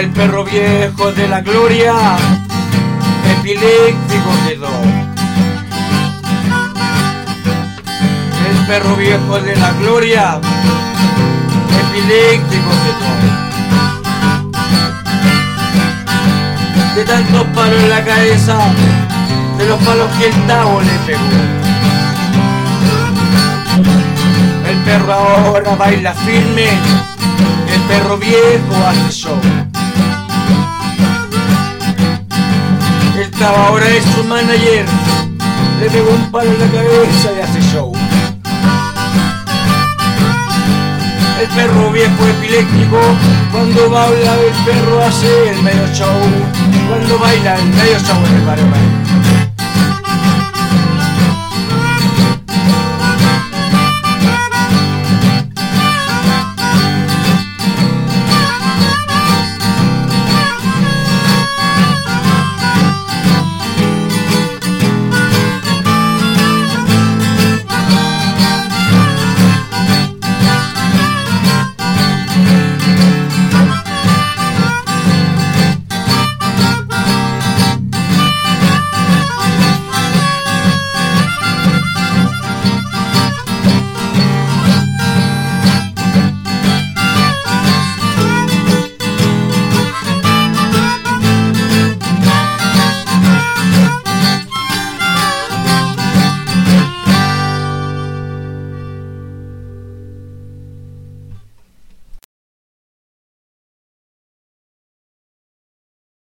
El perro viejo de la gloria, epiléptico quedó. El perro viejo de la gloria, epiléptico quedó. De tantos palos en la cabeza, de los palos que el tabo le pegó. El perro ahora baila firme, el perro viejo hace show. Ahora es su manager, le pegó un palo en la cabeza y hace show. El perro viejo epiléptico, cuando baila el perro hace el medio show. Cuando baila el medio show en el barrio.